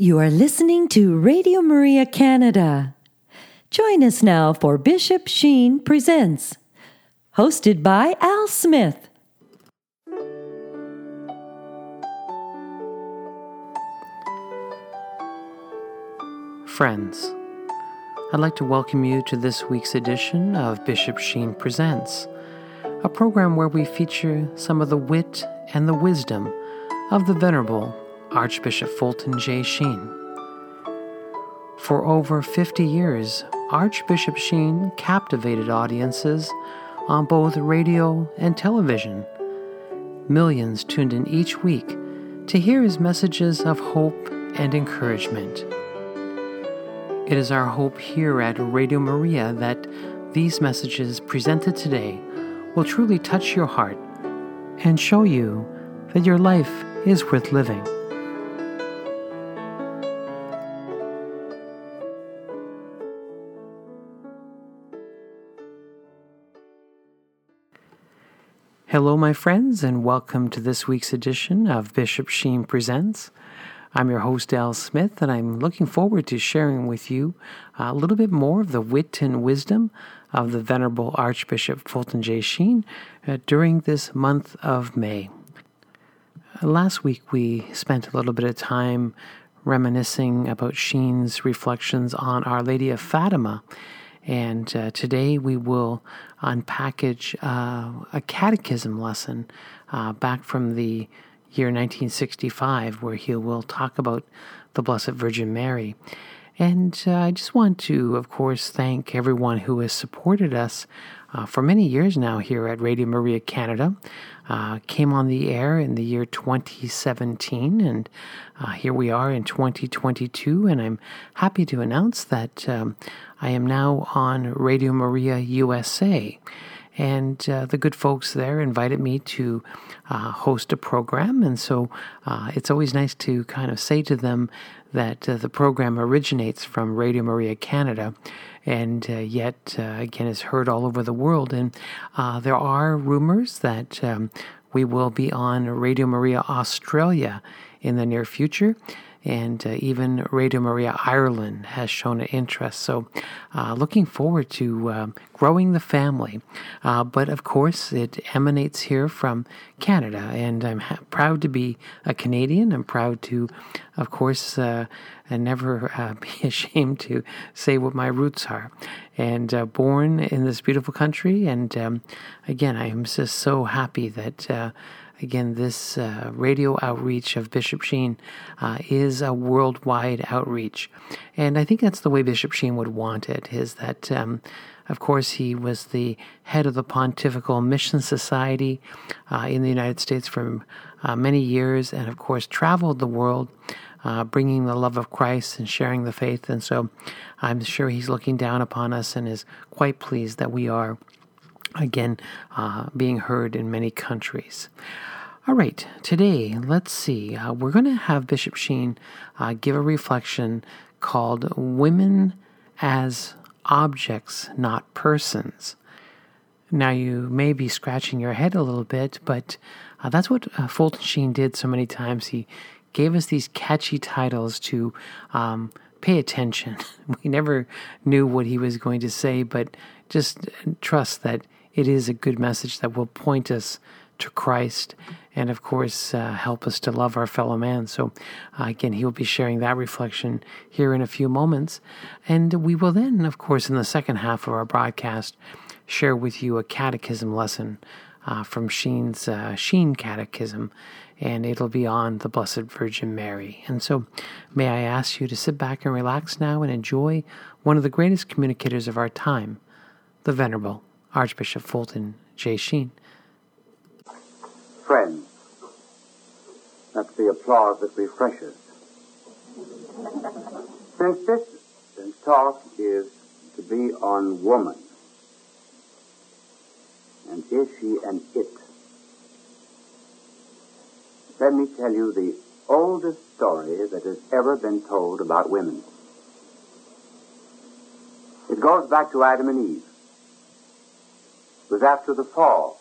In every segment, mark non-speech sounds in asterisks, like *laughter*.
You are listening to Radio Maria Canada. Join us now for Bishop Sheen Presents, hosted by Al Smith. Friends, I'd like to welcome you to this week's edition of Bishop Sheen Presents, a program where we feature some of the wit and the wisdom of the Venerable Archbishop Fulton J. Sheen. For over 50 years, Archbishop Sheen captivated audiences on both radio and television. Millions tuned in each week to hear his messages of hope and encouragement. It is our hope here at Radio Maria that these messages presented today will truly touch your heart and show you that your life is worth living. Hello, my friends, and welcome to this week's edition of Bishop Sheen Presents. I'm your host, Al Smith, and I'm looking forward to sharing with you a little bit more of the wit and wisdom of the Venerable Archbishop Fulton J. Sheen uh, during this month of May. Last week, we spent a little bit of time reminiscing about Sheen's reflections on Our Lady of Fatima. And uh, today we will unpackage uh, a catechism lesson uh, back from the year 1965, where he will talk about the Blessed Virgin Mary. And uh, I just want to, of course, thank everyone who has supported us uh, for many years now here at Radio Maria Canada. Uh, came on the air in the year 2017, and uh, here we are in 2022. And I'm happy to announce that um, I am now on Radio Maria USA. And uh, the good folks there invited me to uh, host a program. And so uh, it's always nice to kind of say to them that uh, the program originates from Radio Maria Canada and uh, yet, uh, again, is heard all over the world. And there are rumors that um, we will be on Radio Maria Australia in the near future and uh, even Radio Maria Ireland has shown an interest. So, uh, looking forward to uh, growing the family. Uh, but of course, it emanates here from Canada, and I'm ha- proud to be a Canadian. I'm proud to, of course, uh, and never uh, *laughs* be ashamed to say what my roots are. And born in this beautiful country, and um, again, I am just so happy that Again, this uh, radio outreach of Bishop Sheen uh, is a worldwide outreach. And I think that's the way Bishop Sheen would want it, is that, um, of course, he was the head of the Pontifical Mission Society uh, in the United States for uh, many years, and of course, traveled the world. Uh, bringing the love of Christ and sharing the faith. And so I'm sure he's looking down upon us and is quite pleased that we are again uh, being heard in many countries. All right, today, let's see. Uh, we're going to have Bishop Sheen uh, give a reflection called Women as Objects, Not Persons. Now, you may be scratching your head a little bit, but uh, that's what uh, Fulton Sheen did so many times. He gave us these catchy titles to um, pay attention. *laughs* We never knew what he was going to say, but just trust that it is a good message that will point us to Christ and, of course, uh, help us to love our fellow man. So, uh, again, he will be sharing that reflection here in a few moments. And we will then, of course, in the second half of our broadcast, share with you a catechism lesson uh, from Sheen's uh, Sheen Catechism. And it'll be on the Blessed Virgin Mary. And so, may I ask you to sit back and relax now and enjoy one of the greatest communicators of our time, the Venerable Archbishop Fulton J. Sheen friends. That's the applause that refreshes. Since this talk is to be on woman, and is she an it? Let me tell you the oldest story that has ever been told about women. It goes back to Adam and Eve. Was after the fall.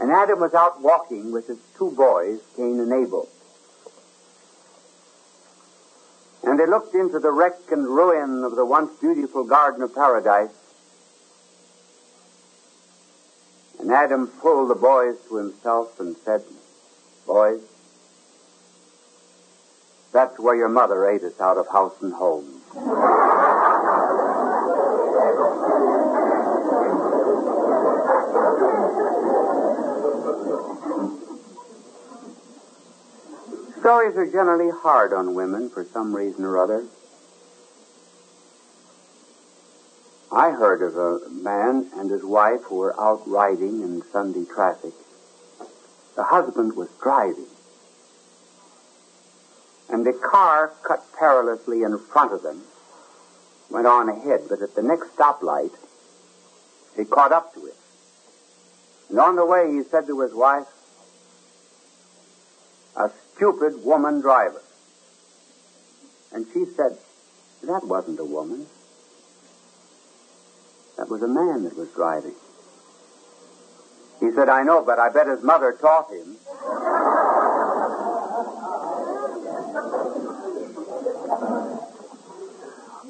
And Adam was out walking with his two boys, Cain and Abel. And they looked into the wreck and ruin of the once beautiful Garden of Paradise. And Adam pulled the boys to himself and said, Boys, that's where your mother ate us out of house and home. Stories are generally hard on women for some reason or other. I heard of a man and his wife who were out riding in Sunday traffic. The husband was driving. And the car cut perilously in front of them, went on ahead, but at the next stoplight, he caught up to it. And on the way, he said to his wife, a stupid woman driver. And she said, that wasn't a woman. That was a man that was driving. He said, I know, but I bet his mother taught him.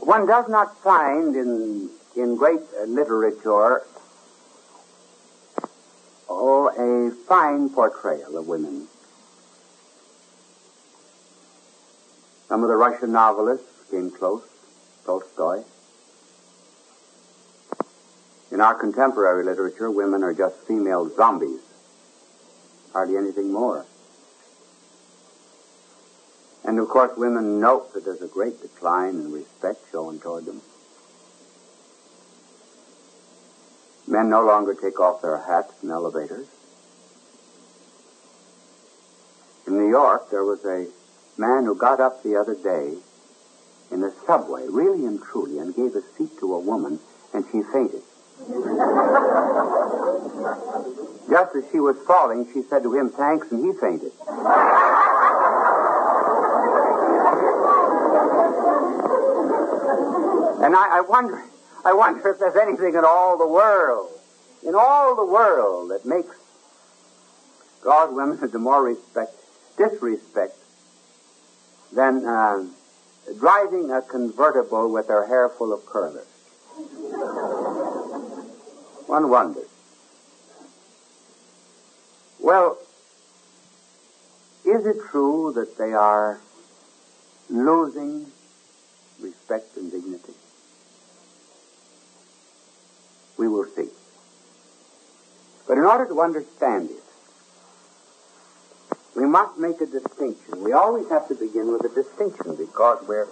One does not find in, in great literature oh, a fine portrayal of women. Some of the Russian novelists came close, Tolstoy. In our contemporary literature, women are just female zombies. Hardly anything more. And of course, women note that there's a great decline in respect shown toward them. Men no longer take off their hats in elevators. In New York, there was a man who got up the other day in the subway, really and truly, and gave a seat to a woman, and she fainted. Just as she was falling, she said to him, thanks, and he fainted. And I, I wonder, I wonder if there's anything in all the world, in all the world that makes God women into more respect, disrespect than uh, driving a convertible with her hair full of curlers. One wonders. Well, is it true that they are losing respect and dignity? We will see. But in order to understand it, we must make a distinction. We always have to begin with a distinction because we're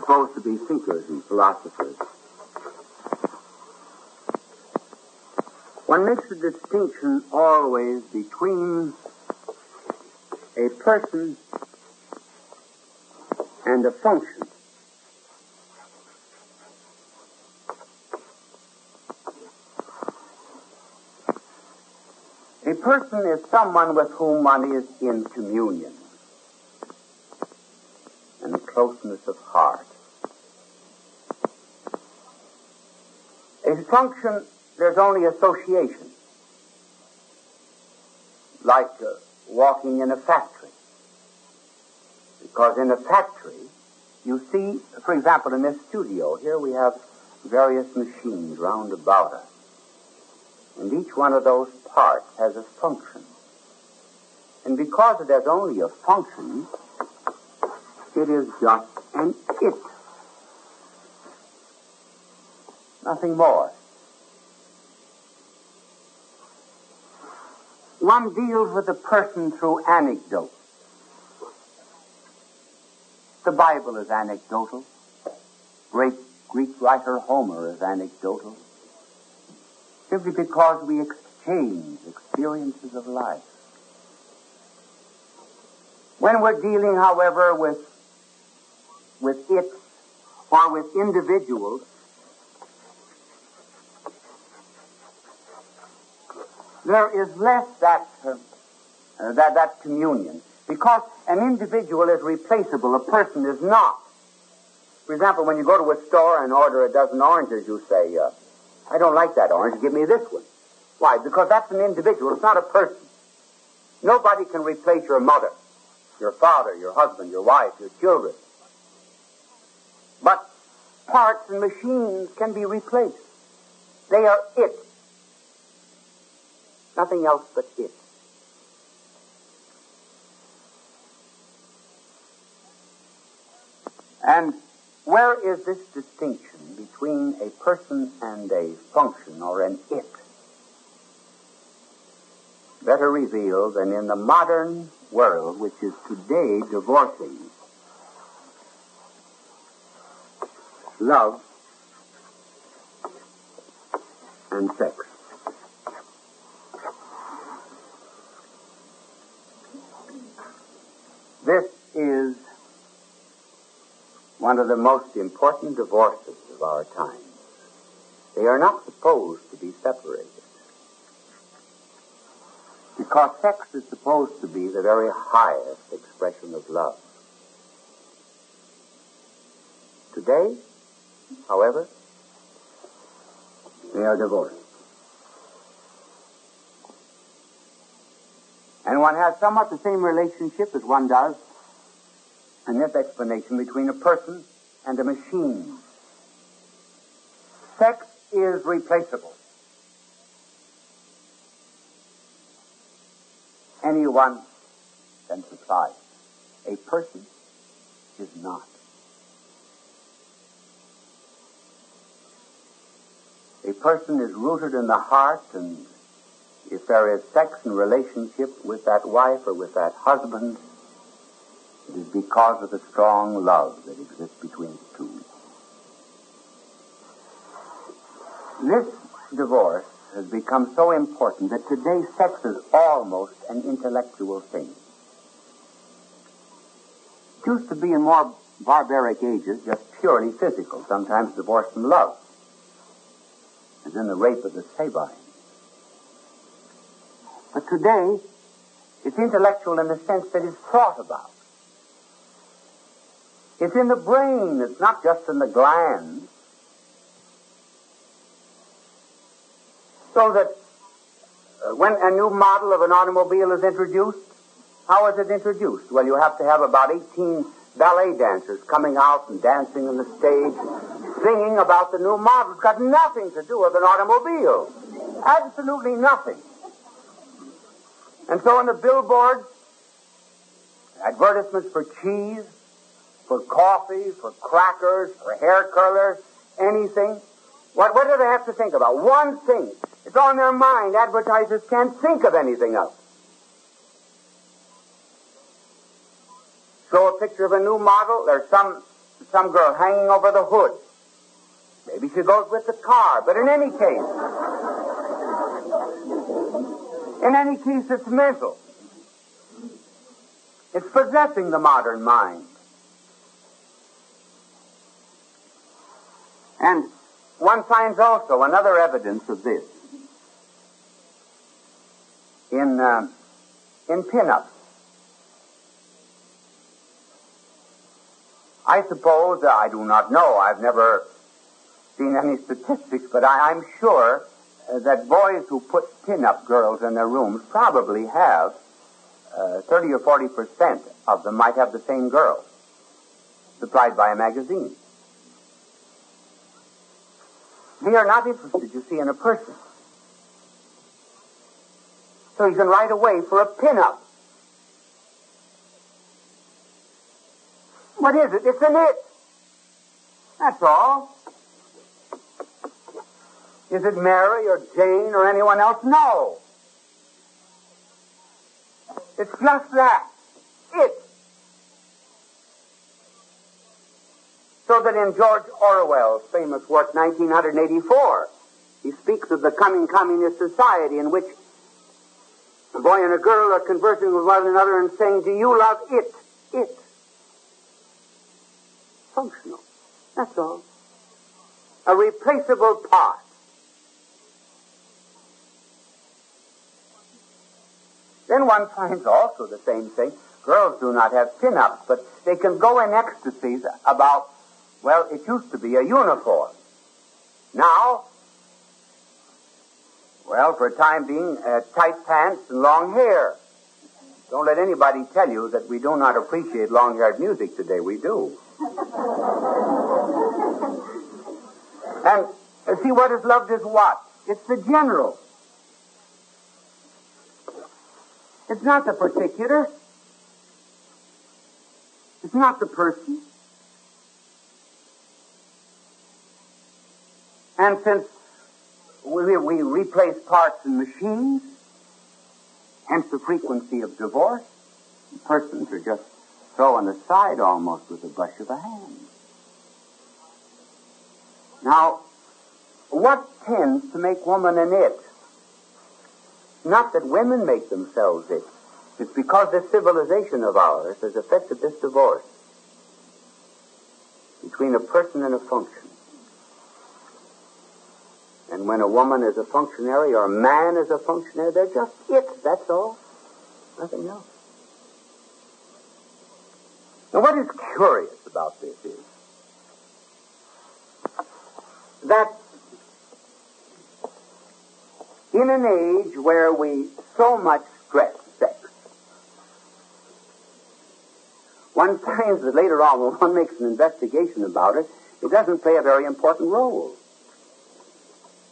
supposed to be thinkers and philosophers. One makes a distinction always between a person and a function. Person is someone with whom one is in communion and closeness of heart. A function, there's only association, like uh, walking in a factory. Because in a factory, you see, for example, in this studio, here we have various machines round about us. And each one of those parts has a function. And because it has only a function, it is just an it. Nothing more. One deals with a person through anecdote. The Bible is anecdotal. Great Greek writer Homer is anecdotal simply because we exchange experiences of life. When we're dealing, however, with, with it or with individuals, there is less that, uh, that, that communion. Because an individual is replaceable, a person is not. For example, when you go to a store and order a dozen oranges, you say, uh, I don't like that orange. Give me this one. Why? Because that's an individual. It's not a person. Nobody can replace your mother, your father, your husband, your wife, your children. But parts and machines can be replaced. They are it. Nothing else but it. And where is this distinction between a person and a function or an it? Better revealed than in the modern world, which is today divorcing love and sex. This is one of the most important divorces of our time. They are not supposed to be separated. Because sex is supposed to be the very highest expression of love. Today, however, they are divorced. And one has somewhat the same relationship as one does in this explanation between a person and a machine. Sex is replaceable. Anyone can supply. A person is not. A person is rooted in the heart, and if there is sex and relationship with that wife or with that husband, it is because of the strong love that exists between the two. This divorce has become so important that today sex is almost an intellectual thing. It used to be in more barbaric ages just purely physical, sometimes divorced from love as in the rape of the Sabine. But today, it's intellectual in the sense that it's thought about. It's in the brain, it's not just in the glands. So that uh, when a new model of an automobile is introduced, how is it introduced? Well, you have to have about 18 ballet dancers coming out and dancing on the stage singing about the new model. It's got nothing to do with an automobile. Absolutely nothing. And so on the billboards, advertisements for cheese, for coffee, for crackers, for hair curlers, anything. What, what do they have to think about? One thing. It's on their mind. Advertisers can't think of anything else. Show a picture of a new model. There's some some girl hanging over the hood. Maybe she goes with the car, but in any case, in any case, it's mental. It's possessing the modern mind. And one finds also another evidence of this in uh, in pinups. I suppose uh, I do not know. I've never seen any statistics, but I, am sure uh, that boys who put pin-up girls in their rooms probably have uh, 30 or 40 percent of them might have the same girl supplied by a magazine. They are not interested, you see, in a person. So you can write away for a pin-up. What is it? It's an it. That's all. Is it Mary or Jane or anyone else? No. It's just that. It. So that in George Orwell's famous work, 1984, he speaks of the coming communist society in which a boy and a girl are conversing with one another and saying, Do you love it? It. Functional. That's all. A replaceable part. Then one finds also the same thing. Girls do not have pin-ups, but they can go in ecstasies about, well, it used to be a uniform. Now, well, for a time being, uh, tight pants and long hair. Don't let anybody tell you that we do not appreciate long-haired music today. We do. *laughs* and uh, see, what is loved is what? It's the general. It's not the particular. It's not the person. And since we, we replace parts in machines, hence the frequency of divorce, persons are just thrown aside almost with a brush of a hand. Now, what tends to make woman an it? Not that women make themselves it. It's because this civilization of ours has affected this divorce between a person and a function. And when a woman is a functionary or a man is a functionary, they're just it, that's all. Nothing else. Now what is curious about this is that in an age where we so much stress sex, one *laughs* finds that later on when one makes an investigation about it, it doesn't play a very important role.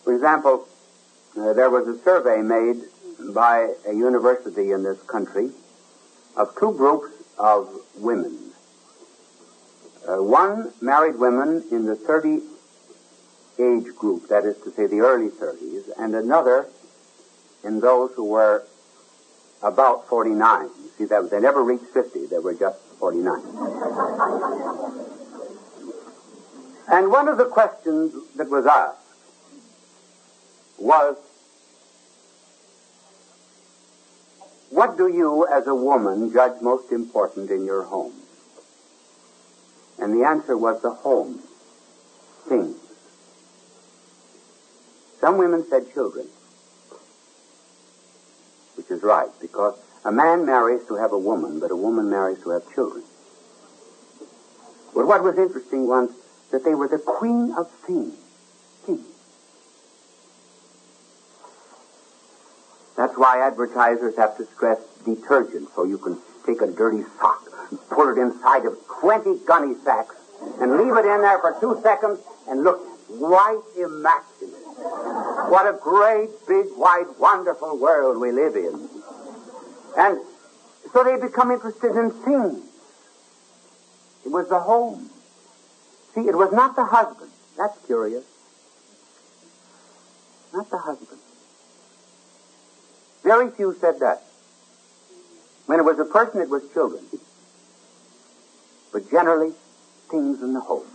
For example, uh, there was a survey made by a university in this country of two groups of women. Uh, one married women in the 30 age group, that is to say the early 30s, and another in those who were about 49. You see, that they never reached 50, they were just 49. *laughs* and one of the questions that was asked was, what do you as a woman judge most important in your home? And the answer was the home. Things. Some women said children, which is right, because a man marries to have a woman, but a woman marries to have children. But what was interesting was that they were the queen of things. Things. That's why advertisers have to stress detergent, so you can take a dirty sock pull it inside of 20 gunny sacks and leave it in there for two seconds and look white immaculate. What a great, big, wide, wonderful world we live in. And so they become interested in things. It was the home. See, it was not the husband. That's curious. Not the husband. Very few said that. When it was a person, it was children. But generally, things in the home.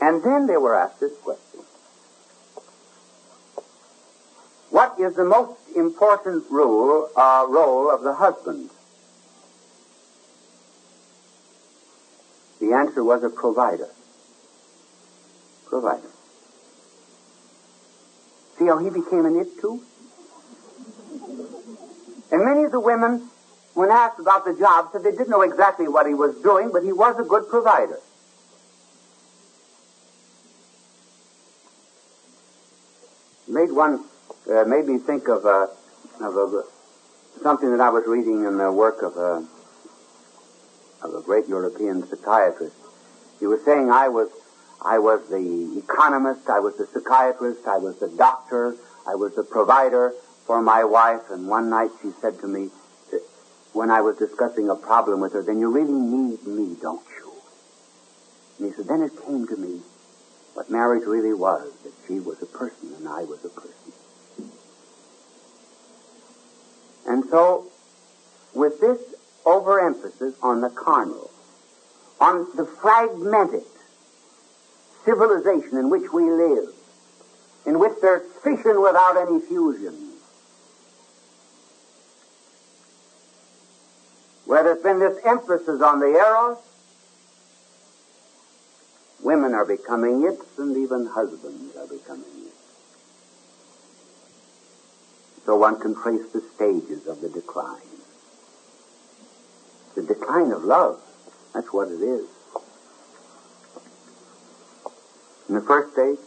And then they were asked this question. What is the most important rule, uh, role of the husband? The answer was a provider. Provider. See how he became an it too? And many of the women, when asked about the job, said they didn't know exactly what he was doing, but he was a good provider. Made one, uh, made me think of, uh, of something that I was reading in the work of a, of a great European psychiatrist. He was saying I was, I was the economist, I was the psychiatrist, I was the doctor, I was the provider, for my wife, and one night she said to me, when I was discussing a problem with her, then you really need me, don't you? And he said, then it came to me what marriage really was, that she was a person and I was a person. And so, with this overemphasis on the carnal, on the fragmented civilization in which we live, in which there's fission without any fusion, where there's been this emphasis on the eros, women are becoming it, and even husbands are becoming it. So one can trace the stages of the decline. The decline of love, that's what it is. In the first stage,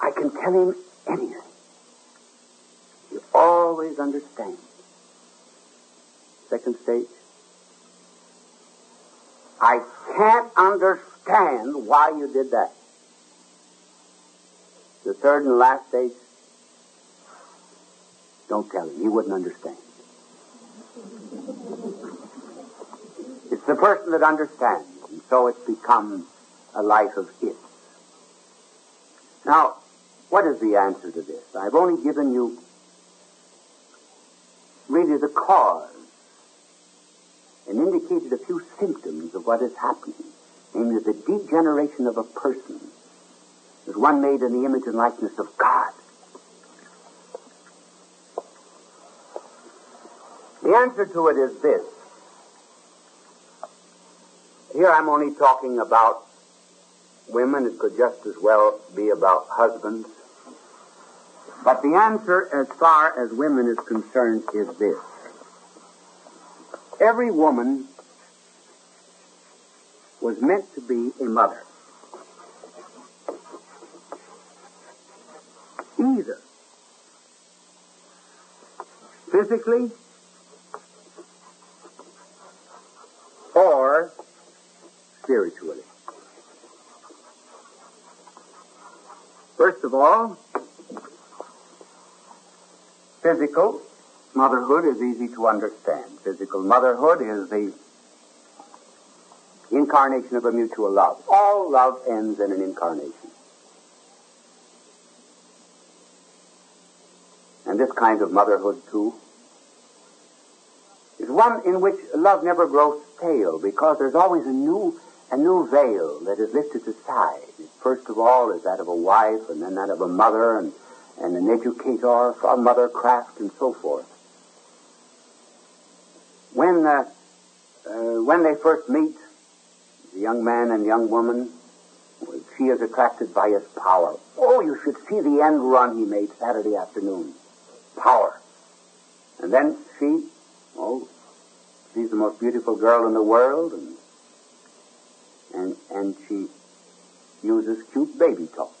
I can tell him anything always understand. second stage? I can't understand why you did that. The third and last stage? Don't tell him. He wouldn't understand. It's the person that understands, and so it's become a life of his. Now, what is the answer to this? I've only given you really the cause and indicated a few symptoms of what is happening, namely the degeneration of a person as one made in the image and likeness of God. The answer to it is this. Here I'm only talking about women. It could just as well be about husbands. But the answer, as far as women is concerned, is this. Every woman was meant to be a mother. Either physically or spiritually. First of all, physical motherhood is easy to understand. Physical motherhood is the incarnation of a mutual love. All love ends in an incarnation. And this kind of motherhood, too, is one in which love never grows stale because there's always a new, a new veil that is lifted aside. First of all is that of a wife and then that of a mother and, and an educator, for a mothercraft and so forth. When, uh, uh, when they first meet, the young man and young woman, she is attracted by his power. Oh, you should see the end run he made Saturday afternoon. Power. And then she, oh, she's the most beautiful girl in the world, and and and she uses cute baby talk.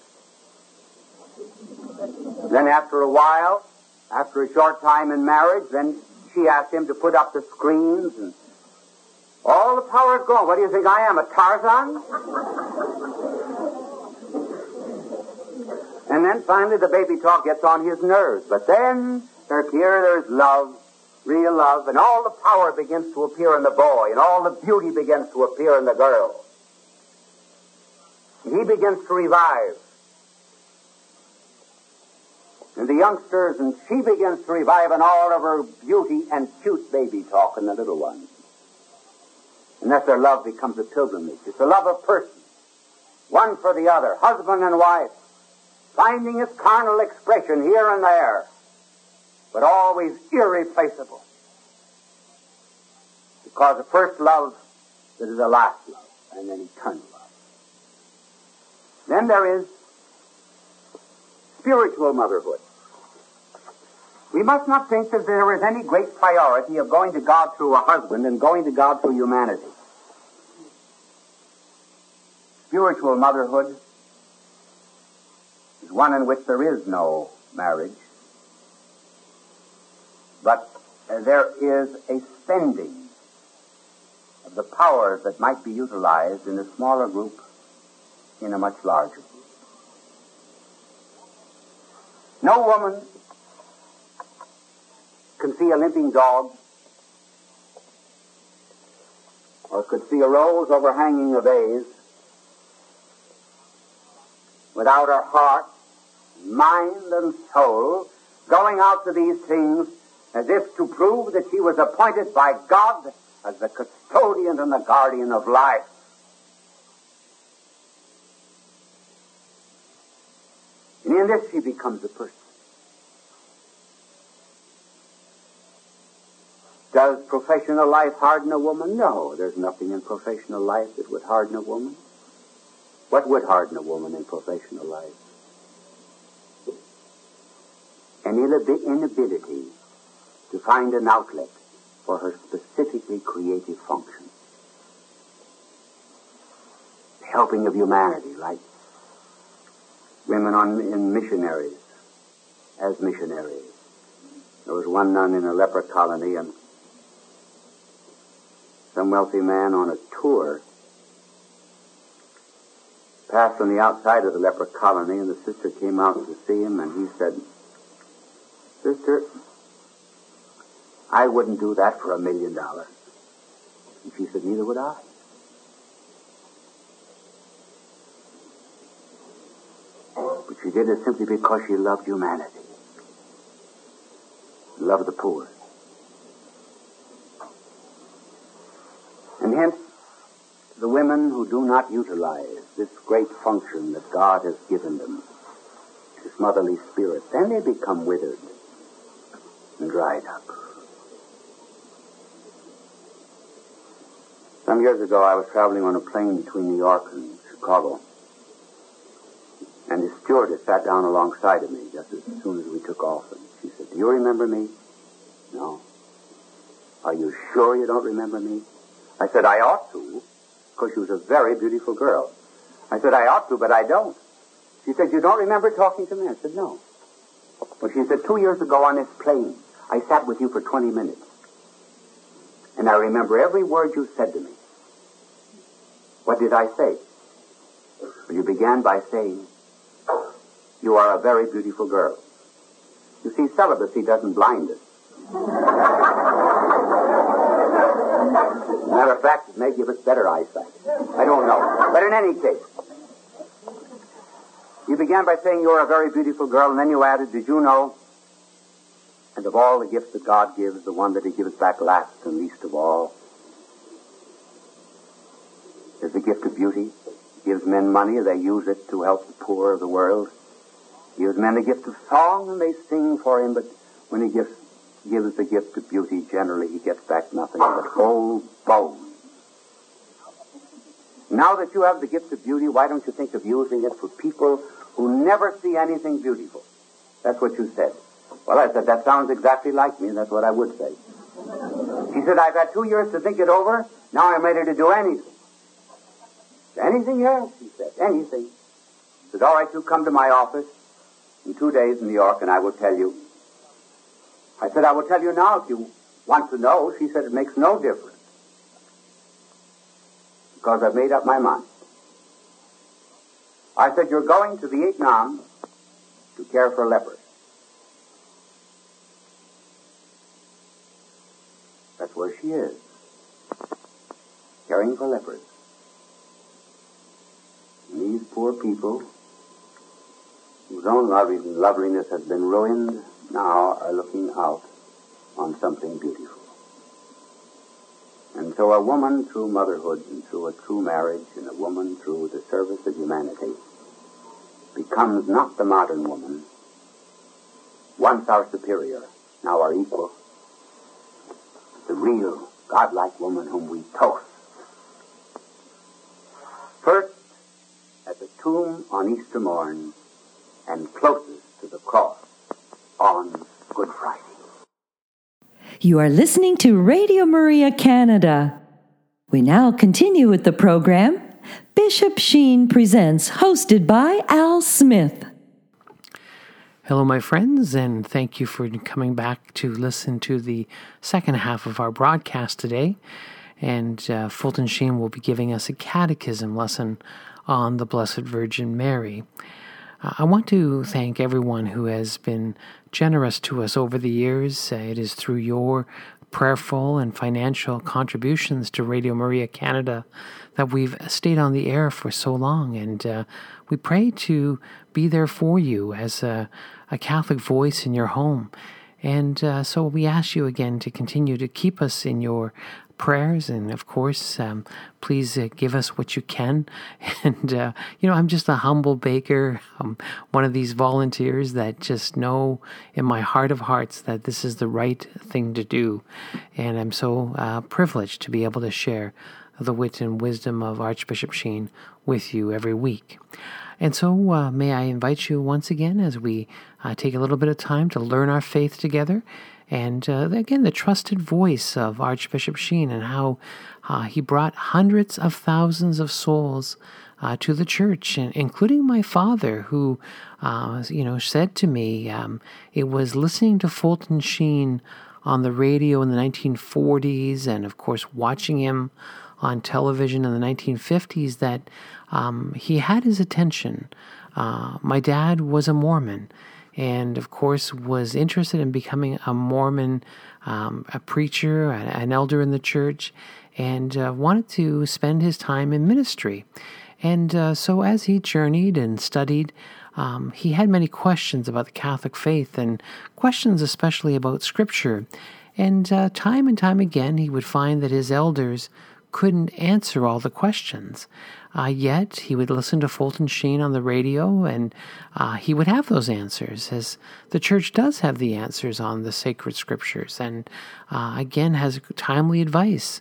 Then after a while, after a short time in marriage, then she asked him to put up the screens and all the power is gone. What do you think I am, a Tarzan? and then finally the baby talk gets on his nerves. But then there's here there's love, real love, and all the power begins to appear in the boy, and all the beauty begins to appear in the girl. He begins to revive. And the youngsters, and she begins to revive in all of her beauty and cute baby talk in the little ones. And that their love becomes a pilgrimage. It's a love of persons, one for the other, husband and wife, finding its carnal expression here and there, but always irreplaceable. Because the first love that is the last love, and then eternal love. Then there is spiritual motherhood. We must not think that there is any great priority of going to God through a husband and going to God through humanity. Spiritual motherhood is one in which there is no marriage, but there is a spending of the powers that might be utilized in a smaller group in a much larger group. No woman can see a limping dog or could see a rose overhanging a vase without her heart, mind, and soul going out to these things as if to prove that she was appointed by God as the custodian and the guardian of life. And in this she becomes a person. Does professional life harden a woman? No, there's nothing in professional life that would harden a woman. What would harden a woman in professional life? An inability to find an outlet for her specifically creative function. The helping of humanity, like women on, in missionaries, as missionaries. There was one nun in a leper colony, and some wealthy man on a tour passed on the outside of the leper colony, and the sister came out to see him, and he said, Sister, I wouldn't do that for a million dollars. And she said, Neither would I. But she did it simply because she loved humanity, loved the poor. Hence, the women who do not utilize this great function that God has given them, this motherly spirit, then they become withered and dried up. Some years ago, I was traveling on a plane between New York and Chicago. And the stewardess sat down alongside of me just as soon as we took off. And she said, Do you remember me? No. Are you sure you don't remember me? I said, I ought to, because she was a very beautiful girl. I said, I ought to, but I don't. She said, You don't remember talking to me? I said, No. But she said, Two years ago on this plane, I sat with you for 20 minutes. And I remember every word you said to me. What did I say? Well, you began by saying, You are a very beautiful girl. You see, celibacy doesn't blind us. *laughs* Matter of fact, it may give us better eyesight. I don't know. But in any case, you began by saying you are a very beautiful girl, and then you added, Did you know? And of all the gifts that God gives, the one that He gives back last and least of all is the gift of beauty. He gives men money, they use it to help the poor of the world. He gives men the gift of song, and they sing for Him, but when He gives gives the gift of beauty, generally he gets back nothing but old bones. Now that you have the gift of beauty, why don't you think of using it for people who never see anything beautiful? That's what you said. Well, I said, that sounds exactly like me, and that's what I would say. He said, I've had two years to think it over. Now I'm ready to do anything. Anything else, he said. Anything. He said, all right, you come to my office in two days in New York, and I will tell you I said, I will tell you now if you want to know. She said, it makes no difference. Because I've made up my mind. I said, you're going to Vietnam to care for lepers. That's where she is. Caring for lepers. And these poor people whose own loveliness has been ruined now are looking out on something beautiful. And so a woman through motherhood and through a true marriage and a woman through the service of humanity becomes not the modern woman, once our superior, now our equal, the real godlike woman whom we toast. First, at the tomb on Easter morn and closest to the cross on Good Friday. You are listening to Radio Maria Canada. We now continue with the program Bishop Sheen Presents, hosted by Al Smith. Hello, my friends, and thank you for coming back to listen to the second half of our broadcast today. And uh, Fulton Sheen will be giving us a catechism lesson on the Blessed Virgin Mary. I want to thank everyone who has been generous to us over the years. Uh, it is through your prayerful and financial contributions to Radio Maria Canada that we've stayed on the air for so long. And uh, we pray to be there for you as a, a Catholic voice in your home. And uh, so we ask you again to continue to keep us in your prayers. And of course, um, please uh, give us what you can. *laughs* And, uh, you know, I'm just a humble baker, I'm one of these volunteers that just know in my heart of hearts that this is the right thing to do. And I'm so uh, privileged to be able to share the wit and wisdom of Archbishop Sheen with you every week. And so, uh, may I invite you once again as we uh, take a little bit of time to learn our faith together and uh, again, the trusted voice of Archbishop Sheen and how uh, he brought hundreds of thousands of souls uh, to the church, and including my father, who, uh, you know, said to me, um, it was listening to Fulton Sheen on the radio in the 1940s, and of course, watching him on television in the 1950s, that um, he had his attention. Uh, my dad was a Mormon, and of course, was interested in becoming a Mormon, um, a preacher, an elder in the church, and uh, wanted to spend his time in ministry. And uh, so, as he journeyed and studied, um, he had many questions about the Catholic faith and questions especially about Scripture. And uh, time and time again, he would find that his elders couldn't answer all the questions. Uh, yet he would listen to Fulton Sheen on the radio and uh, he would have those answers, as the church does have the answers on the sacred scriptures and uh, again has timely advice.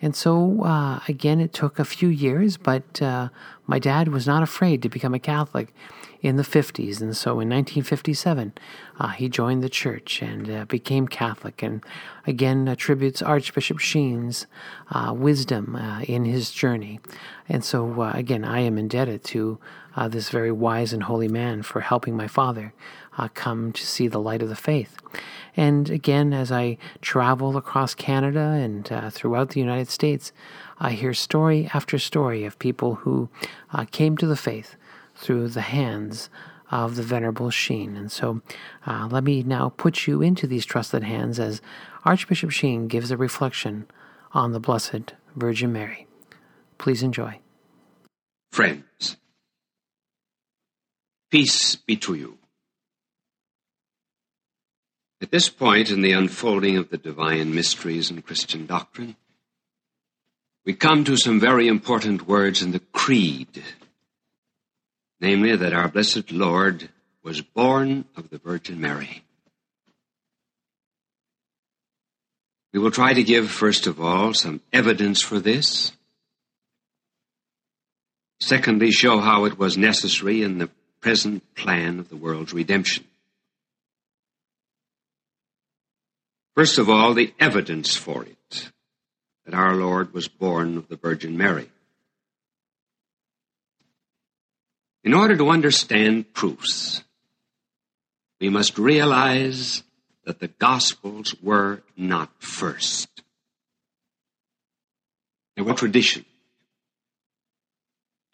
And so, uh, again, it took a few years, but uh, my dad was not afraid to become a Catholic in the 50s. And so in 1957, uh, he joined the church and uh, became Catholic, and again attributes Archbishop Sheen's uh, wisdom uh, in his journey. And so, uh, again, I am indebted to uh, this very wise and holy man for helping my father come to see the light of the faith. And again, as I travel across Canada and throughout the United States, I hear story after story of people who came to the faith through the hands of the Venerable Sheen. And so uh, let me now put you into these trusted hands as Archbishop Sheen gives a reflection on the Blessed Virgin Mary. Please enjoy. Friends, peace be to you. At this point in the unfolding of the divine mysteries and Christian doctrine, we come to some very important words in the Creed namely, that our blessed Lord was born of the Virgin Mary. We will try to give, first of all, some evidence for this. Secondly, show how it was necessary in the present plan of the world's redemption. First of all, the evidence for it, that our Lord was born of the Virgin Mary. In order to understand proofs, we must realize that the Gospels were not first. They were tradition.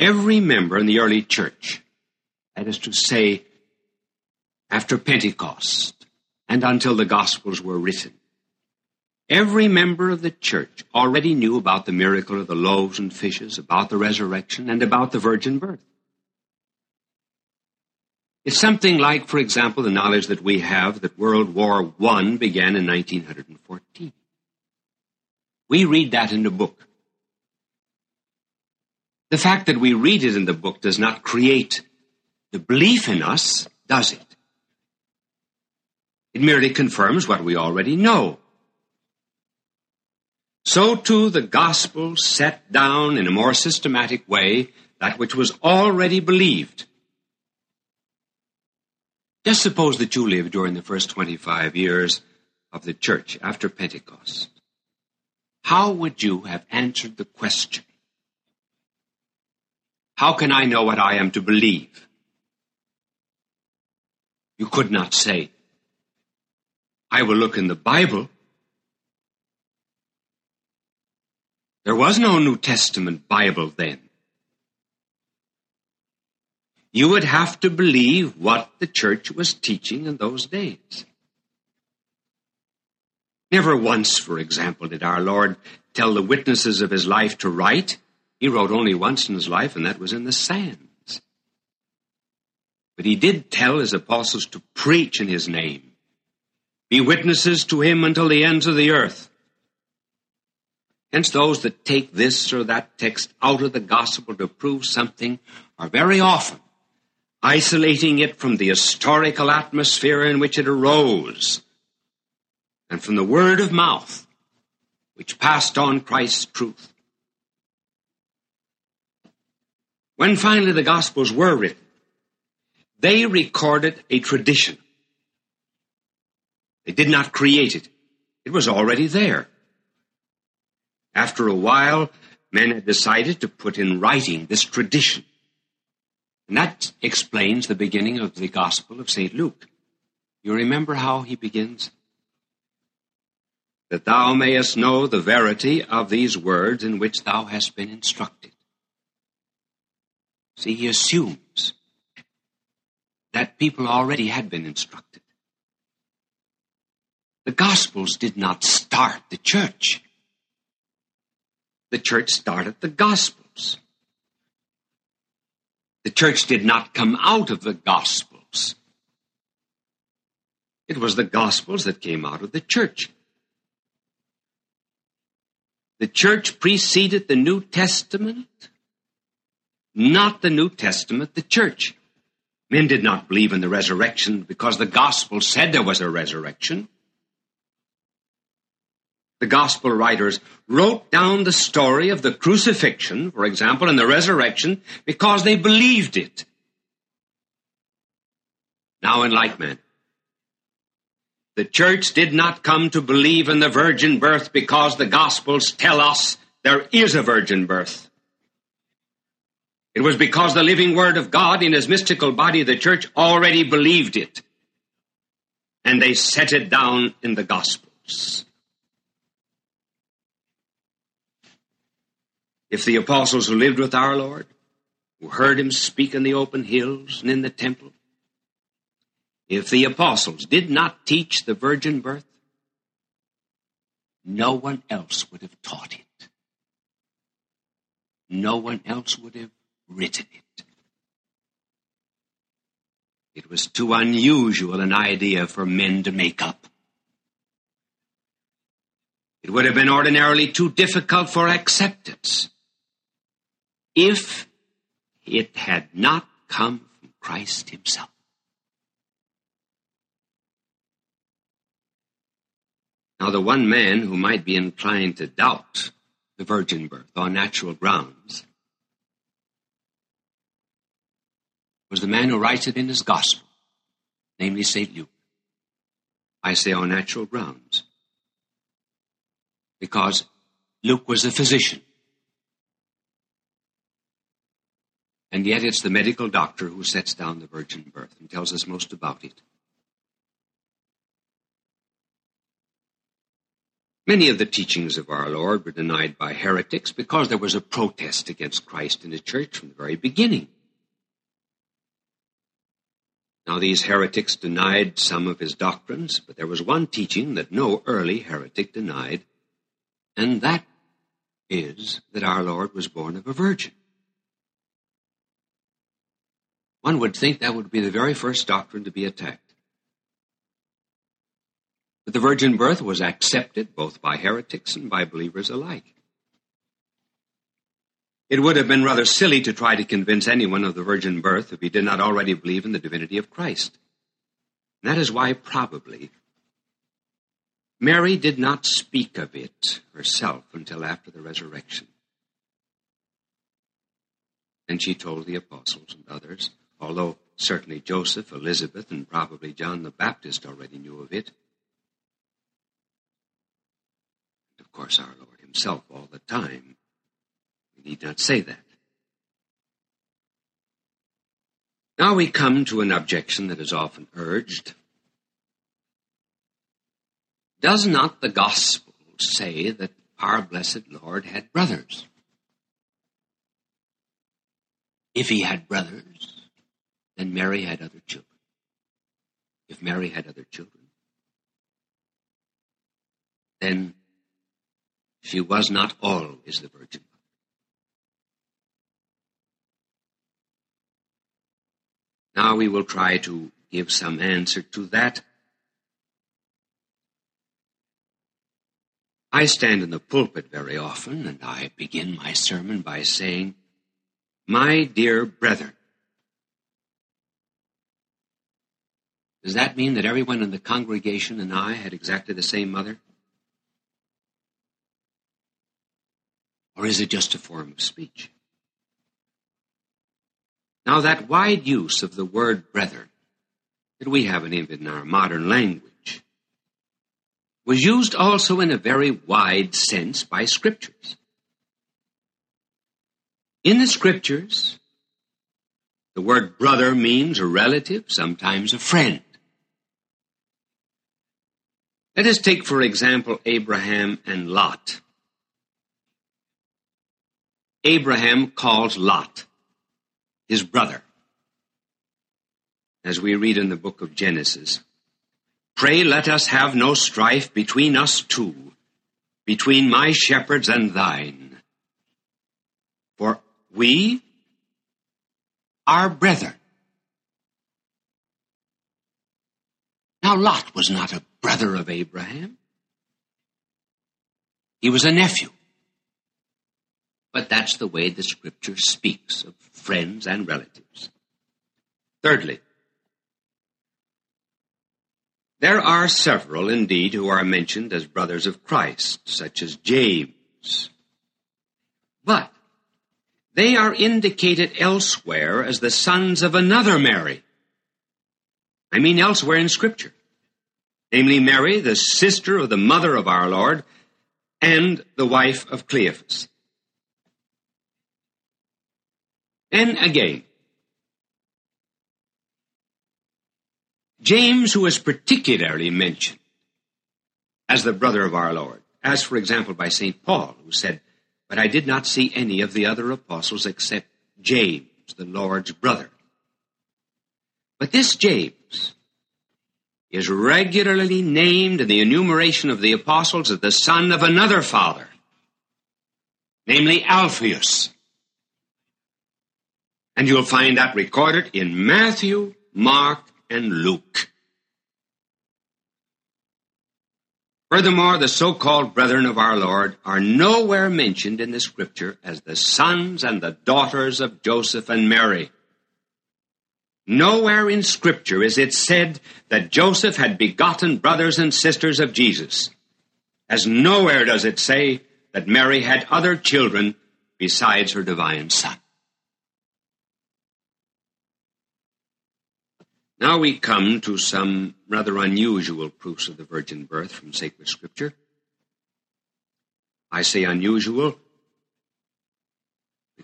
Every member in the early church, that is to say, after Pentecost and until the Gospels were written, every member of the church already knew about the miracle of the loaves and fishes, about the resurrection, and about the virgin birth. It's something like, for example, the knowledge that we have that World War I began in 1914. We read that in the book. The fact that we read it in the book does not create the belief in us, does it? It merely confirms what we already know. So too the gospel set down in a more systematic way that which was already believed. Just suppose that you lived during the first 25 years of the church after Pentecost. How would you have answered the question? How can I know what I am to believe? You could not say, I will look in the Bible. There was no New Testament Bible then you would have to believe what the church was teaching in those days. Never once, for example, did our Lord tell the witnesses of his life to write. He wrote only once in his life, and that was in the sands. But he did tell his apostles to preach in his name, be witnesses to him until the ends of the earth. Hence, those that take this or that text out of the gospel to prove something are very often isolating it from the historical atmosphere in which it arose and from the word of mouth which passed on Christ's truth. When finally the Gospels were written, they recorded a tradition. They did not create it. It was already there. After a while, men had decided to put in writing this tradition. And that explains the beginning of the Gospel of St. Luke. You remember how he begins? that thou mayest know the verity of these words in which thou hast been instructed. See, he assumes that people already had been instructed. The Gospels did not start the church. The church started the Gospels. The church did not come out of the Gospels. It was the Gospels that came out of the church. The church preceded the New Testament, not the New Testament, the church. Men did not believe in the resurrection because the gospel said there was a resurrection. The gospel writers wrote down the story of the crucifixion, for example, and the resurrection because they believed it. Now, in like manner, the church did not come to believe in the virgin birth because the Gospels tell us there is a virgin birth. It was because the living Word of God in His mystical body, the church, already believed it. And they set it down in the Gospels. If the apostles who lived with our Lord, who heard Him speak in the open hills and in the temple, if the apostles did not teach the virgin birth, no one else would have taught it. No one else would have written it. It was too unusual an idea for men to make up. It would have been ordinarily too difficult for acceptance if it had not come from Christ Himself. Now, the one man who might be inclined to doubt the virgin birth on natural grounds was the man who writes it in his gospel, namely St. Luke. I say on natural grounds because Luke was a physician. And yet it's the medical doctor who sets down the virgin birth and tells us most about it. Many of the teachings of our Lord were denied by heretics because there was a protest against Christ in the church from the very beginning. Now, these heretics denied some of his doctrines, but there was one teaching that no early heretic denied, and that is that our Lord was born of a virgin. One would think that would be the very first doctrine to be attacked. But the virgin birth was accepted both by heretics and by believers alike. It would have been rather silly to try to convince anyone of the virgin birth if he did not already believe in the divinity of Christ. And that is why, probably, Mary did not speak of it herself until after the resurrection. And she told the apostles and others, although certainly Joseph, Elizabeth, and probably John the Baptist already knew of it. And of course, our Lord Himself all the time. We need not say that. Now we come to an objection that is often urged. Does not the gospel say that our blessed Lord had brothers? If he had brothers, then Mary had other children. If Mary had other children, then she was not always the Virgin Now we will try to give some answer to that. I stand in the pulpit very often and I begin my sermon by saying, My dear brethren. Does that mean that everyone in the congregation and I had exactly the same mother? Or is it just a form of speech? Now, that wide use of the word brethren that we haven't even in our modern language was used also in a very wide sense by scriptures. In the scriptures, the word brother means a relative, sometimes a friend. Let us take, for example, Abraham and Lot. Abraham calls Lot his brother. As we read in the book of Genesis, Pray let us have no strife between us two, between my shepherds and thine. For we are brethren. Now, Lot was not a brother of Abraham. He was a nephew. But that's the way the scripture speaks of friends and relatives. Thirdly, there are several, indeed, who are mentioned as brothers of Christ, such as James. But they are indicated elsewhere as the sons of another Mary. I mean elsewhere in Scripture. Namely, Mary, the sister of the mother of our Lord, and the wife of Cleophas. And again, James, who is particularly mentioned as the brother of our Lord, as for example by St. Paul, who said, But I did not see any of the other apostles except James, the Lord's brother. But this James is regularly named in the enumeration of the apostles as the son of another father, namely Alphaeus. And you'll find that recorded in Matthew, Mark, and Luke. Furthermore, the so-called brethren of our Lord are nowhere mentioned in the scripture as the sons and the daughters of Joseph and Mary. Nowhere in scripture is it said that Joseph had begotten brothers and sisters of Jesus, as nowhere does it say that Mary had other children besides her divine son. Now we come to some rather unusual proofs of the virgin birth from sacred scripture. I say unusual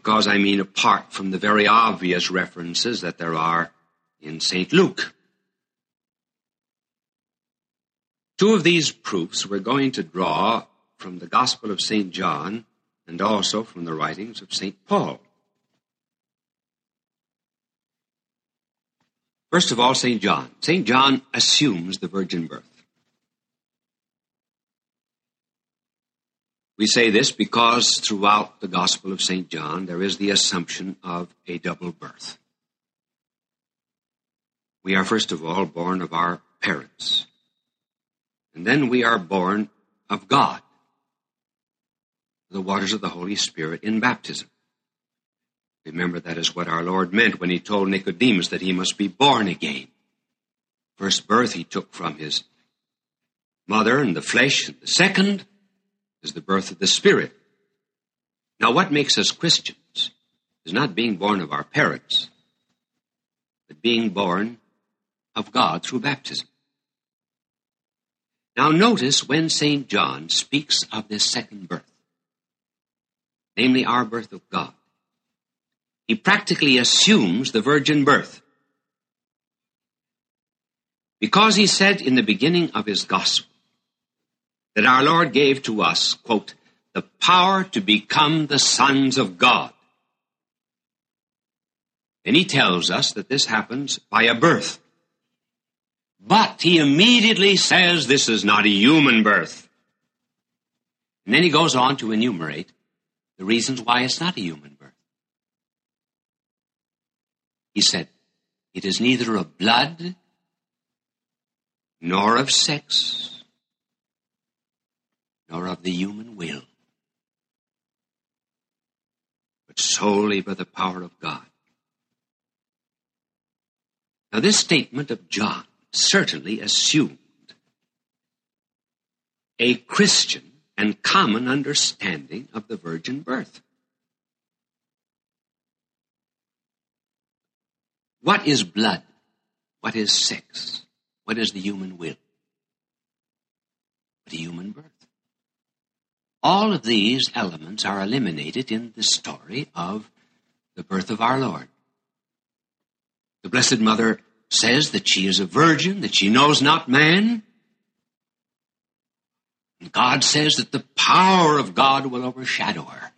because I mean apart from the very obvious references that there are in St. Luke. Two of these proofs we're going to draw from the Gospel of St. John and also from the writings of St. Paul. First of all, St. John. St. John assumes the virgin birth. We say this because throughout the Gospel of St. John there is the assumption of a double birth. We are first of all born of our parents, and then we are born of God, the waters of the Holy Spirit in baptism. Remember, that is what our Lord meant when he told Nicodemus that he must be born again. First birth he took from his mother and the flesh, and the second is the birth of the Spirit. Now, what makes us Christians is not being born of our parents, but being born of God through baptism. Now, notice when St. John speaks of this second birth, namely our birth of God, he practically assumes the virgin birth. Because he said in the beginning of his gospel that our Lord gave to us, quote, the power to become the sons of God. And he tells us that this happens by a birth. But he immediately says this is not a human birth. And then he goes on to enumerate the reasons why it's not a human birth. He said, It is neither of blood, nor of sex, nor of the human will, but solely by the power of God. Now, this statement of John certainly assumed a Christian and common understanding of the virgin birth. What is blood? What is sex? What is the human will? The human birth. All of these elements are eliminated in the story of the birth of our Lord. The Blessed Mother says that she is a virgin, that she knows not man. God says that the power of God will overshadow her.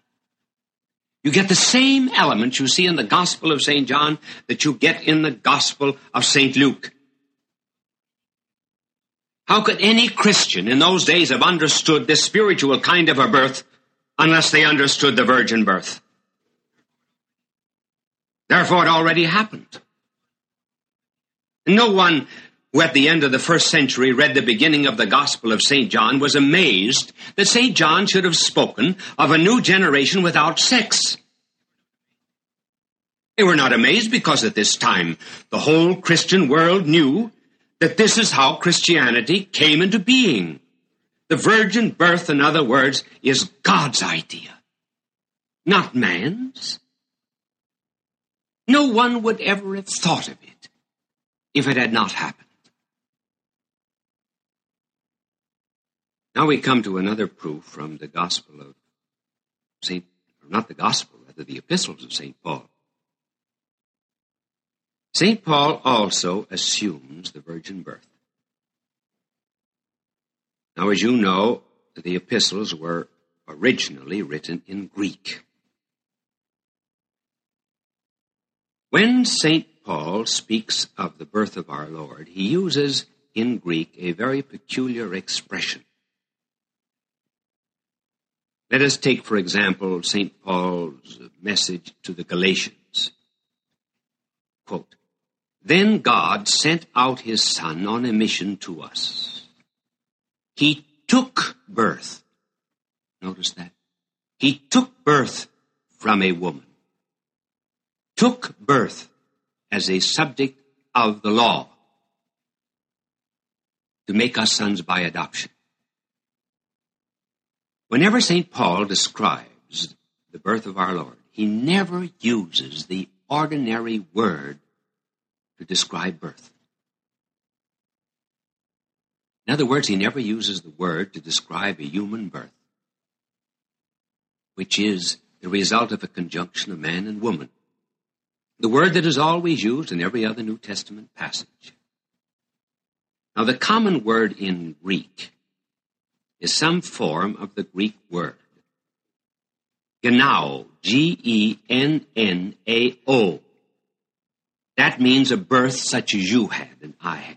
You get the same elements you see in the Gospel of St. John that you get in the Gospel of St. Luke. How could any Christian in those days have understood this spiritual kind of a birth unless they understood the virgin birth? Therefore, it already happened. No one who at the end of the first century read the beginning of the Gospel of St. John was amazed that St. John should have spoken of a new generation without sex. They were not amazed because at this time the whole Christian world knew that this is how Christianity came into being. The virgin birth, in other words, is God's idea, not man's. No one would ever have thought of it if it had not happened. Now we come to another proof from the Gospel of St. not the Gospel, rather the epistles of St. Paul. St. Paul also assumes the virgin birth. Now, as you know, the epistles were originally written in Greek. When St. Paul speaks of the birth of our Lord, he uses in Greek a very peculiar expression. Let us take, for example, St. Paul's message to the Galatians. Quote, Then God sent out his Son on a mission to us. He took birth. Notice that. He took birth from a woman. Took birth as a subject of the law to make us sons by adoption. Whenever St. Paul describes the birth of our Lord, he never uses the ordinary word to describe birth. In other words, he never uses the word to describe a human birth, which is the result of a conjunction of man and woman. The word that is always used in every other New Testament passage. Now, the common word in Greek is some form of the Greek word. Gennao, G-E-N-N-A-O. That means a birth such as you had and I had.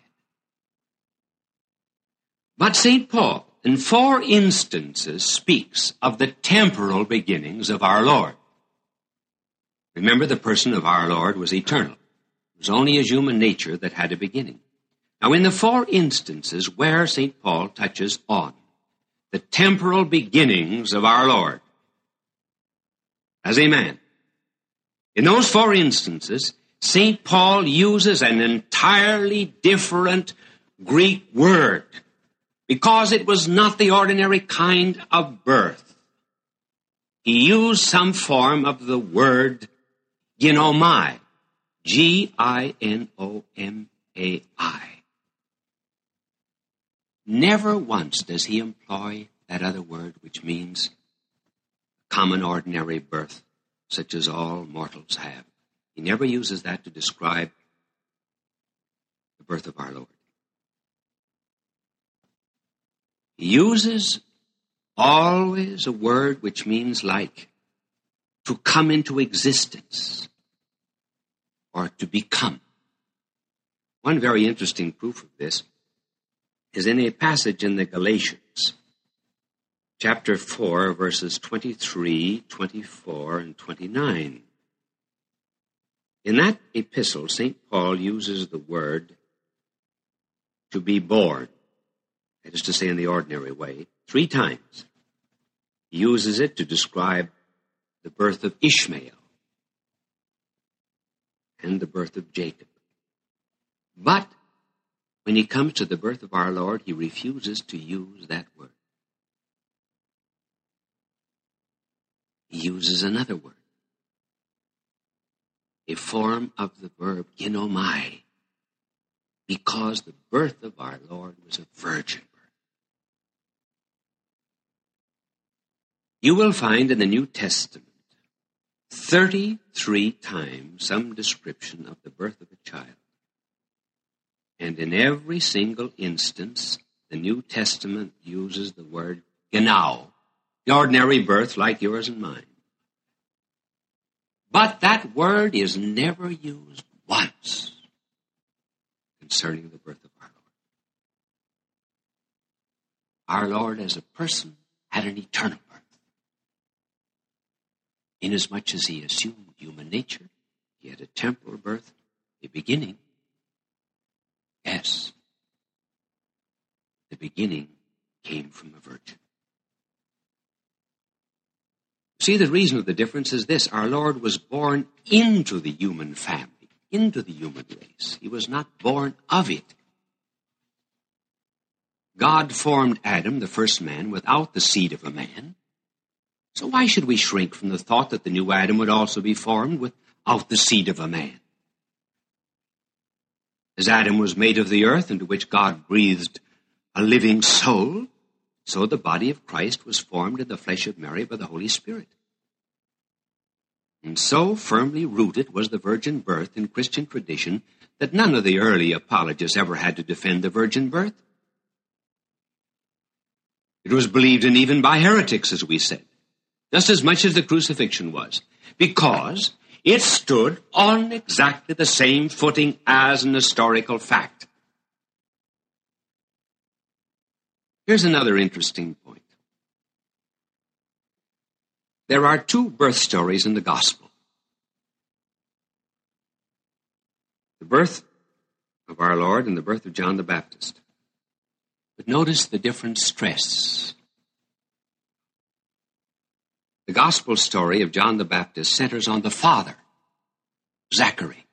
But St. Paul, in four instances, speaks of the temporal beginnings of our Lord. Remember, the person of our Lord was eternal. It was only his human nature that had a beginning. Now, in the four instances where St. Paul touches on the temporal beginnings of our Lord as a man. In those four instances, St. Paul uses an entirely different Greek word because it was not the ordinary kind of birth. He used some form of the word ginomai, G-I-N-O-M-A-I. Never once does he employ that other word which means common ordinary birth, such as all mortals have. He never uses that to describe the birth of our Lord. He uses always a word which means like to come into existence or to become. One very interesting proof of this is in a passage in the Galatians, chapter 4, verses 23, 24, and 29. In that epistle, St. Paul uses the word to be born, that is to say, in the ordinary way, three times. He uses it to describe the birth of Ishmael and the birth of Jacob. But when he comes to the birth of our Lord, he refuses to use that word. He uses another word, a form of the verb ginomai, because the birth of our Lord was a virgin birth. You will find in the New Testament 33 times some description of the birth of a child. And in every single instance, the New Testament uses the word gennao, the ordinary birth like yours and mine. But that word is never used once concerning the birth of our Lord. Our Lord, as a person, had an eternal birth. Inasmuch as he assumed human nature, he had a temporal birth, a beginning. Yes, the beginning came from a virgin. See, the reason of the difference is this our Lord was born into the human family, into the human race. He was not born of it. God formed Adam, the first man, without the seed of a man. So why should we shrink from the thought that the new Adam would also be formed without the seed of a man? As Adam was made of the earth into which God breathed a living soul, so the body of Christ was formed in the flesh of Mary by the Holy Spirit. And so firmly rooted was the virgin birth in Christian tradition that none of the early apologists ever had to defend the virgin birth. It was believed in even by heretics, as we said, just as much as the crucifixion was, because it stood on exactly the same footing as an historical fact. Here's another interesting point. There are two birth stories in the gospel. The birth of our Lord and the birth of John the Baptist. But notice the different stress. The gospel story of John the Baptist centers on the father, Zachary.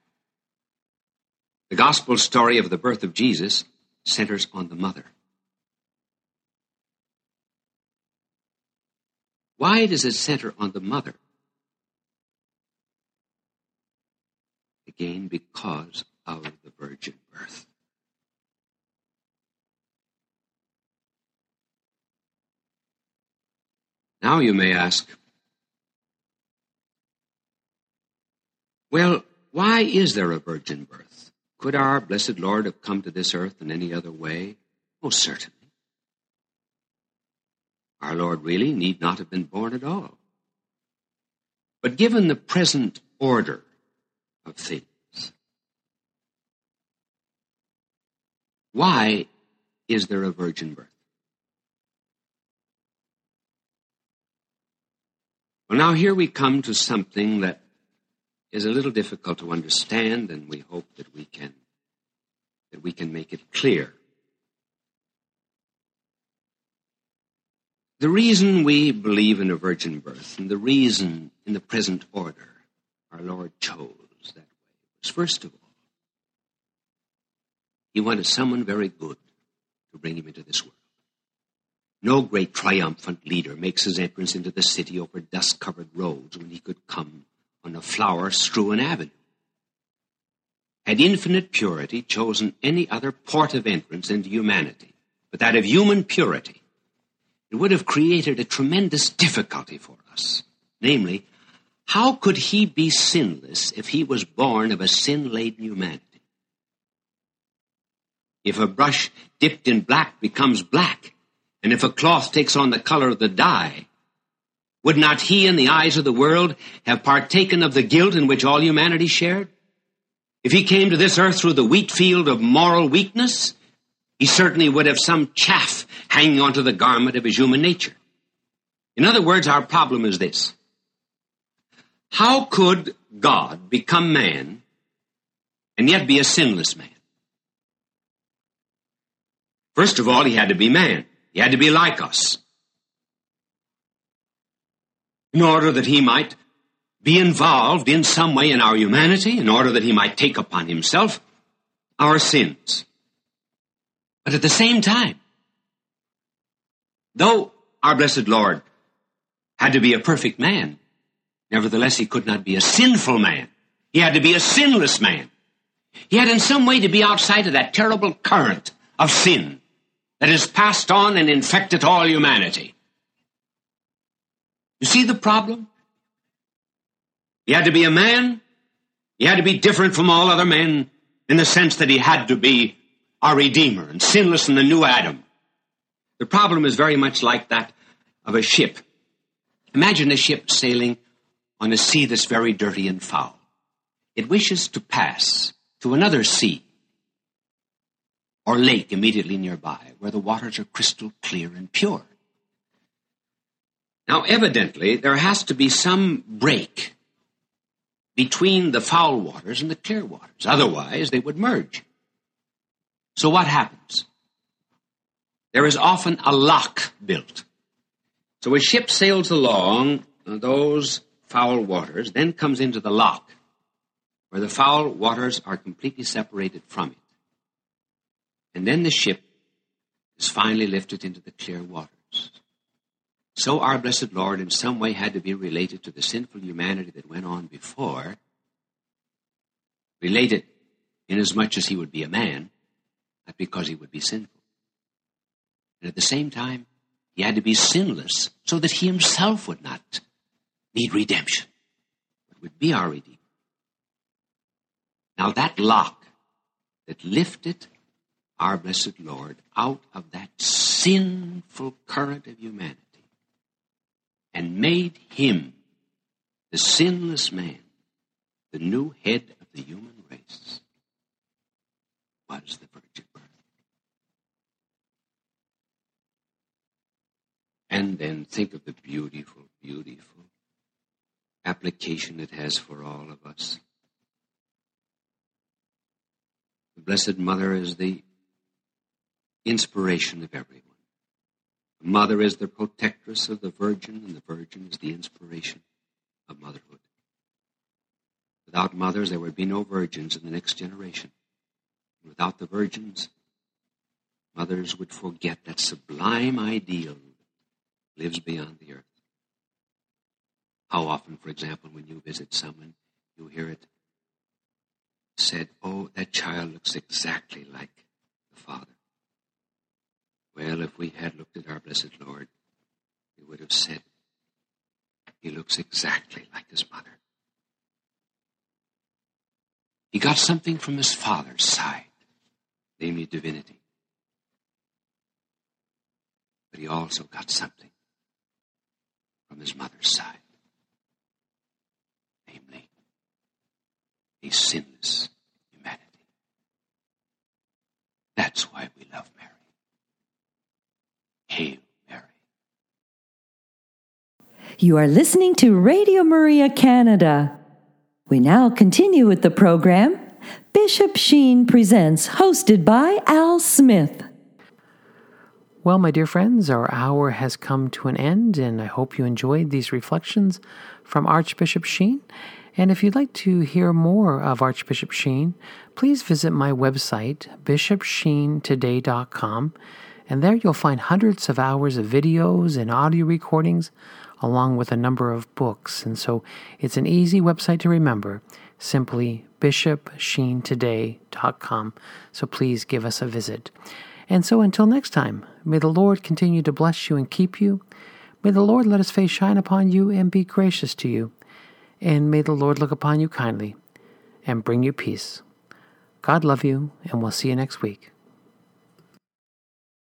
The gospel story of the birth of Jesus centers on the mother, Why does it center on the mother? Again, because of the virgin birth. Now you may ask, well, why is there a virgin birth? Could our blessed Lord have come to this earth in any other way? Most certainly. Our Lord really need not have been born at all. But given the present order of things, why is there a virgin birth? Well, now here we come to something that is a little difficult to understand, and we hope that we can that we can make it clear. The reason we believe in a virgin birth and the reason in the present order our Lord chose that way was first of all, He wanted someone very good to bring him into this world. No great triumphant leader makes his entrance into the city over dust covered roads when he could come on a flower strewn avenue. Had infinite purity chosen any other port of entrance into humanity, but that of human purity, it would have created a tremendous difficulty for us. Namely, how could he be sinless if he was born of a sin laden humanity? If a brush dipped in black becomes black, and if a cloth takes on the color of the dye, would not he, in the eyes of the world, have partaken of the guilt in which all humanity shared? If he came to this earth through the wheat field of moral weakness, he certainly would have some chaff hanging onto the garment of his human nature. In other words, our problem is this. How could God become man and yet be a sinless man? First of all, he had to be man. He had to be like us. In order that he might be involved in some way in our humanity, in order that he might take upon himself our sins. But at the same time, though our blessed Lord had to be a perfect man, nevertheless he could not be a sinful man. He had to be a sinless man. He had in some way to be outside of that terrible current of sin that has passed on and infected all humanity. You see the problem? He had to be a man. He had to be different from all other men in the sense that he had to be our Redeemer and sinless in the new Adam. The problem is very much like that of a ship. Imagine a ship sailing on a sea that's very dirty and foul. It wishes to pass to another sea or lake immediately nearby where the waters are crystal clear and pure. Now, evidently, there has to be some break between the foul waters and the clear waters. Otherwise, they would merge. So what happens? There is often a lock built. So a ship sails along uh, those foul waters, then comes into the lock, where the foul waters are completely separated from it. And then the ship is finally lifted into the clear waters. So our blessed Lord in some way had to be related to the sinful humanity that went on before, related inasmuch as he would be a man, not because he would be sinful. And at the same time, he had to be sinless so that he himself would not need redemption, but would be our Redeemer. Now that lock that lifted our blessed Lord out of that sinful current of humanity and made him the sinless man, the new head of the human race, was the virgin birth. And then think of the beautiful, beautiful application it has for all of us. The Blessed Mother is the inspiration of everyone. The mother is the protectress of the virgin, and the virgin is the inspiration of motherhood. Without mothers, there would be no virgins in the next generation. Without the virgins, mothers would forget that sublime ideal lives beyond the earth. How often, for example, when you visit someone, you hear it said, Oh, that child looks exactly like the father. Well, if we had looked at our blessed Lord, we would have said, He looks exactly like his mother. He got something from his father's side, namely divinity. But he also got something from his mother's side, namely a sinless humanity. That's why we love Mary. Hail Mary. You are listening to Radio Maria Canada. We now continue with the program Bishop Sheen Presents, hosted by Al Smith. Well, my dear friends, our hour has come to an end, and I hope you enjoyed these reflections from Archbishop Sheen. And if you'd like to hear more of Archbishop Sheen, please visit my website, bishopsheentoday.com, and there you'll find hundreds of hours of videos and audio recordings, along with a number of books. And so it's an easy website to remember, simply bishopsheentoday.com. So please give us a visit. And so until next time, may the Lord continue to bless you and keep you. May the Lord let his face shine upon you and be gracious to you. And may the Lord look upon you kindly and bring you peace. God love you, and we'll see you next week.